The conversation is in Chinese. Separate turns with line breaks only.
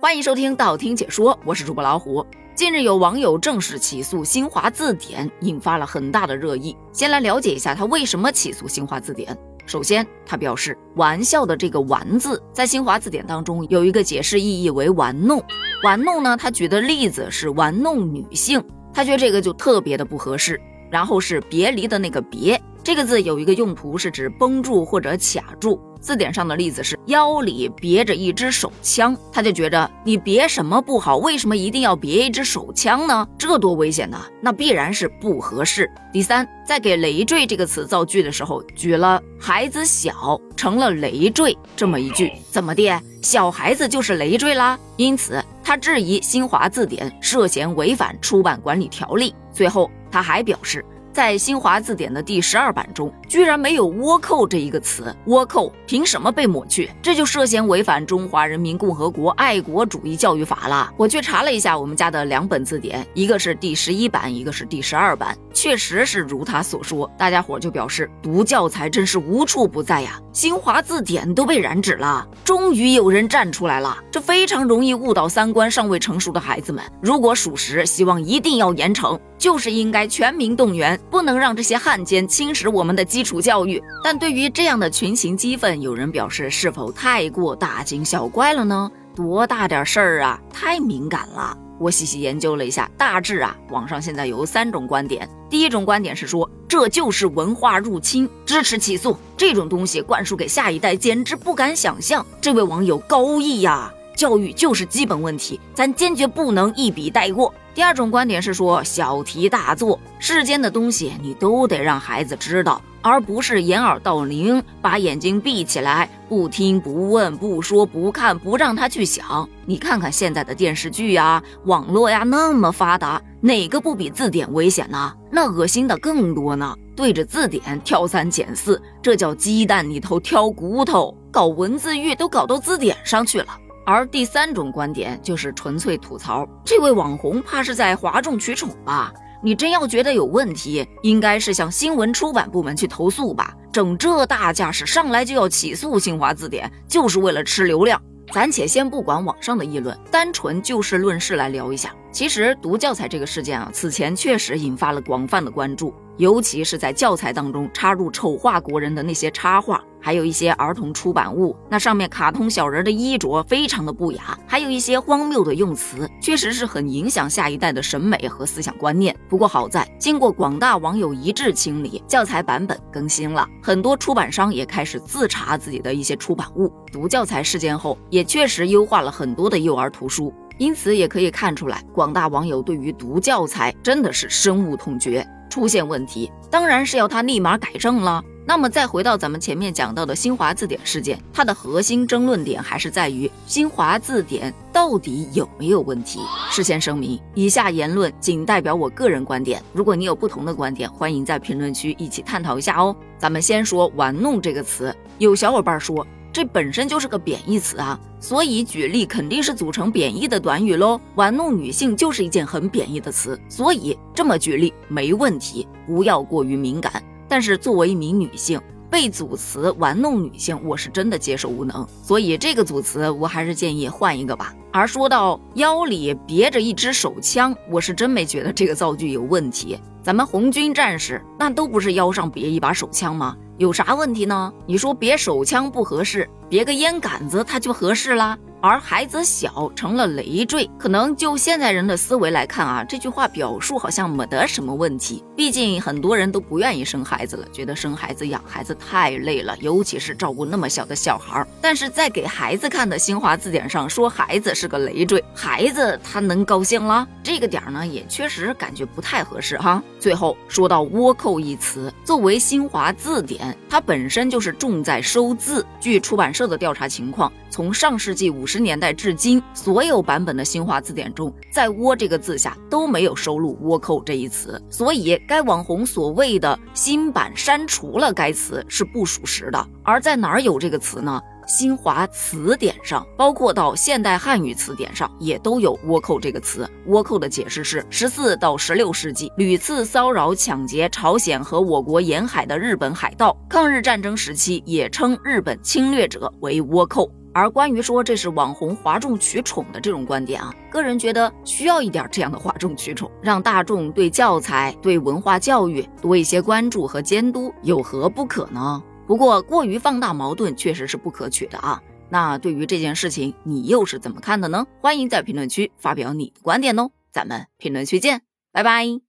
欢迎收听道听解说，我是主播老虎。近日有网友正式起诉新华字典，引发了很大的热议。先来了解一下他为什么起诉新华字典。首先，他表示“玩笑”的这个“玩”字，在新华字典当中有一个解释意义为玩弄。玩弄呢，他举的例子是玩弄女性，他觉得这个就特别的不合适。然后是别离的那个“别”这个字有一个用途是指绷住或者卡住。字典上的例子是腰里别着一支手枪，他就觉得你别什么不好，为什么一定要别一支手枪呢？这多危险呐！那必然是不合适。第三，在给累赘这个词造句的时候，举了孩子小成了累赘这么一句，怎么的？小孩子就是累赘啦？因此，他质疑新华字典涉嫌违反出版管理条例。最后，他还表示。在新华字典的第十二版中，居然没有“倭寇”这一个词，倭寇凭什么被抹去？这就涉嫌违反《中华人民共和国爱国主义教育法》了。我去查了一下我们家的两本字典，一个是第十一版，一个是第十二版，确实是如他所说。大家伙就表示，读教材真是无处不在呀，新华字典都被染指了。终于有人站出来了，这非常容易误导三观尚未成熟的孩子们。如果属实，希望一定要严惩，就是应该全民动员。不能让这些汉奸侵蚀我们的基础教育。但对于这样的群情激愤，有人表示是否太过大惊小怪了呢？多大点事儿啊，太敏感了。我细细研究了一下，大致啊，网上现在有三种观点。第一种观点是说，这就是文化入侵，支持起诉。这种东西灌输给下一代，简直不敢想象。这位网友高义呀。教育就是基本问题，咱坚决不能一笔带过。第二种观点是说小题大做，世间的东西你都得让孩子知道，而不是掩耳盗铃，把眼睛闭起来，不听不问不说不看不让他去想。你看看现在的电视剧呀、网络呀那么发达，哪个不比字典危险呢？那恶心的更多呢。对着字典挑三拣四，这叫鸡蛋里头挑骨头，搞文字狱都搞到字典上去了。而第三种观点就是纯粹吐槽，这位网红怕是在哗众取宠吧？你真要觉得有问题，应该是向新闻出版部门去投诉吧？整这大架势，上来就要起诉新华字典，就是为了吃流量。暂且先不管网上的议论，单纯就事论事来聊一下。其实读教材这个事件啊，此前确实引发了广泛的关注。尤其是在教材当中插入丑化国人的那些插画，还有一些儿童出版物，那上面卡通小人的衣着非常的不雅，还有一些荒谬的用词，确实是很影响下一代的审美和思想观念。不过好在，经过广大网友一致清理，教材版本更新了，很多出版商也开始自查自己的一些出版物。读教材事件后，也确实优化了很多的幼儿图书，因此也可以看出来，广大网友对于读教材真的是深恶痛绝。出现问题，当然是要他立马改正了。那么再回到咱们前面讲到的新华字典事件，它的核心争论点还是在于新华字典到底有没有问题。事先声明，以下言论仅代表我个人观点，如果你有不同的观点，欢迎在评论区一起探讨一下哦。咱们先说“玩弄”这个词，有小伙伴说。这本身就是个贬义词啊，所以举例肯定是组成贬义的短语喽。玩弄女性就是一件很贬义的词，所以这么举例没问题，不要过于敏感。但是作为一名女性，被组词玩弄女性，我是真的接受无能，所以这个组词我还是建议换一个吧。而说到腰里别着一支手枪，我是真没觉得这个造句有问题。咱们红军战士那都不是腰上别一把手枪吗？有啥问题呢？你说别手枪不合适，别个烟杆子它就合适啦。而孩子小成了累赘，可能就现在人的思维来看啊，这句话表述好像没得什么问题。毕竟很多人都不愿意生孩子了，觉得生孩子养孩子太累了，尤其是照顾那么小的小孩儿。但是在给孩子看的新华字典上说孩子是个累赘，孩子他能高兴了？这个点儿呢，也确实感觉不太合适哈。最后说到倭寇一词，作为新华字典，它本身就是重在收字。据出版社的调查情况。从上世纪五十年代至今，所有版本的新华字典中，在“倭”这个字下都没有收录“倭寇”这一词，所以该网红所谓的新版删除了该词是不属实的。而在哪儿有这个词呢？新华词典上，包括到现代汉语词典上，也都有“倭寇”这个词。“倭寇”的解释是：十四到十六世纪屡次骚扰、抢劫朝鲜和我国沿海的日本海盗，抗日战争时期也称日本侵略者为倭寇。而关于说这是网红哗众取宠的这种观点啊，个人觉得需要一点这样的哗众取宠，让大众对教材、对文化教育多一些关注和监督，有何不可呢？不过过于放大矛盾确实是不可取的啊。那对于这件事情，你又是怎么看的呢？欢迎在评论区发表你的观点哦，咱们评论区见，拜拜。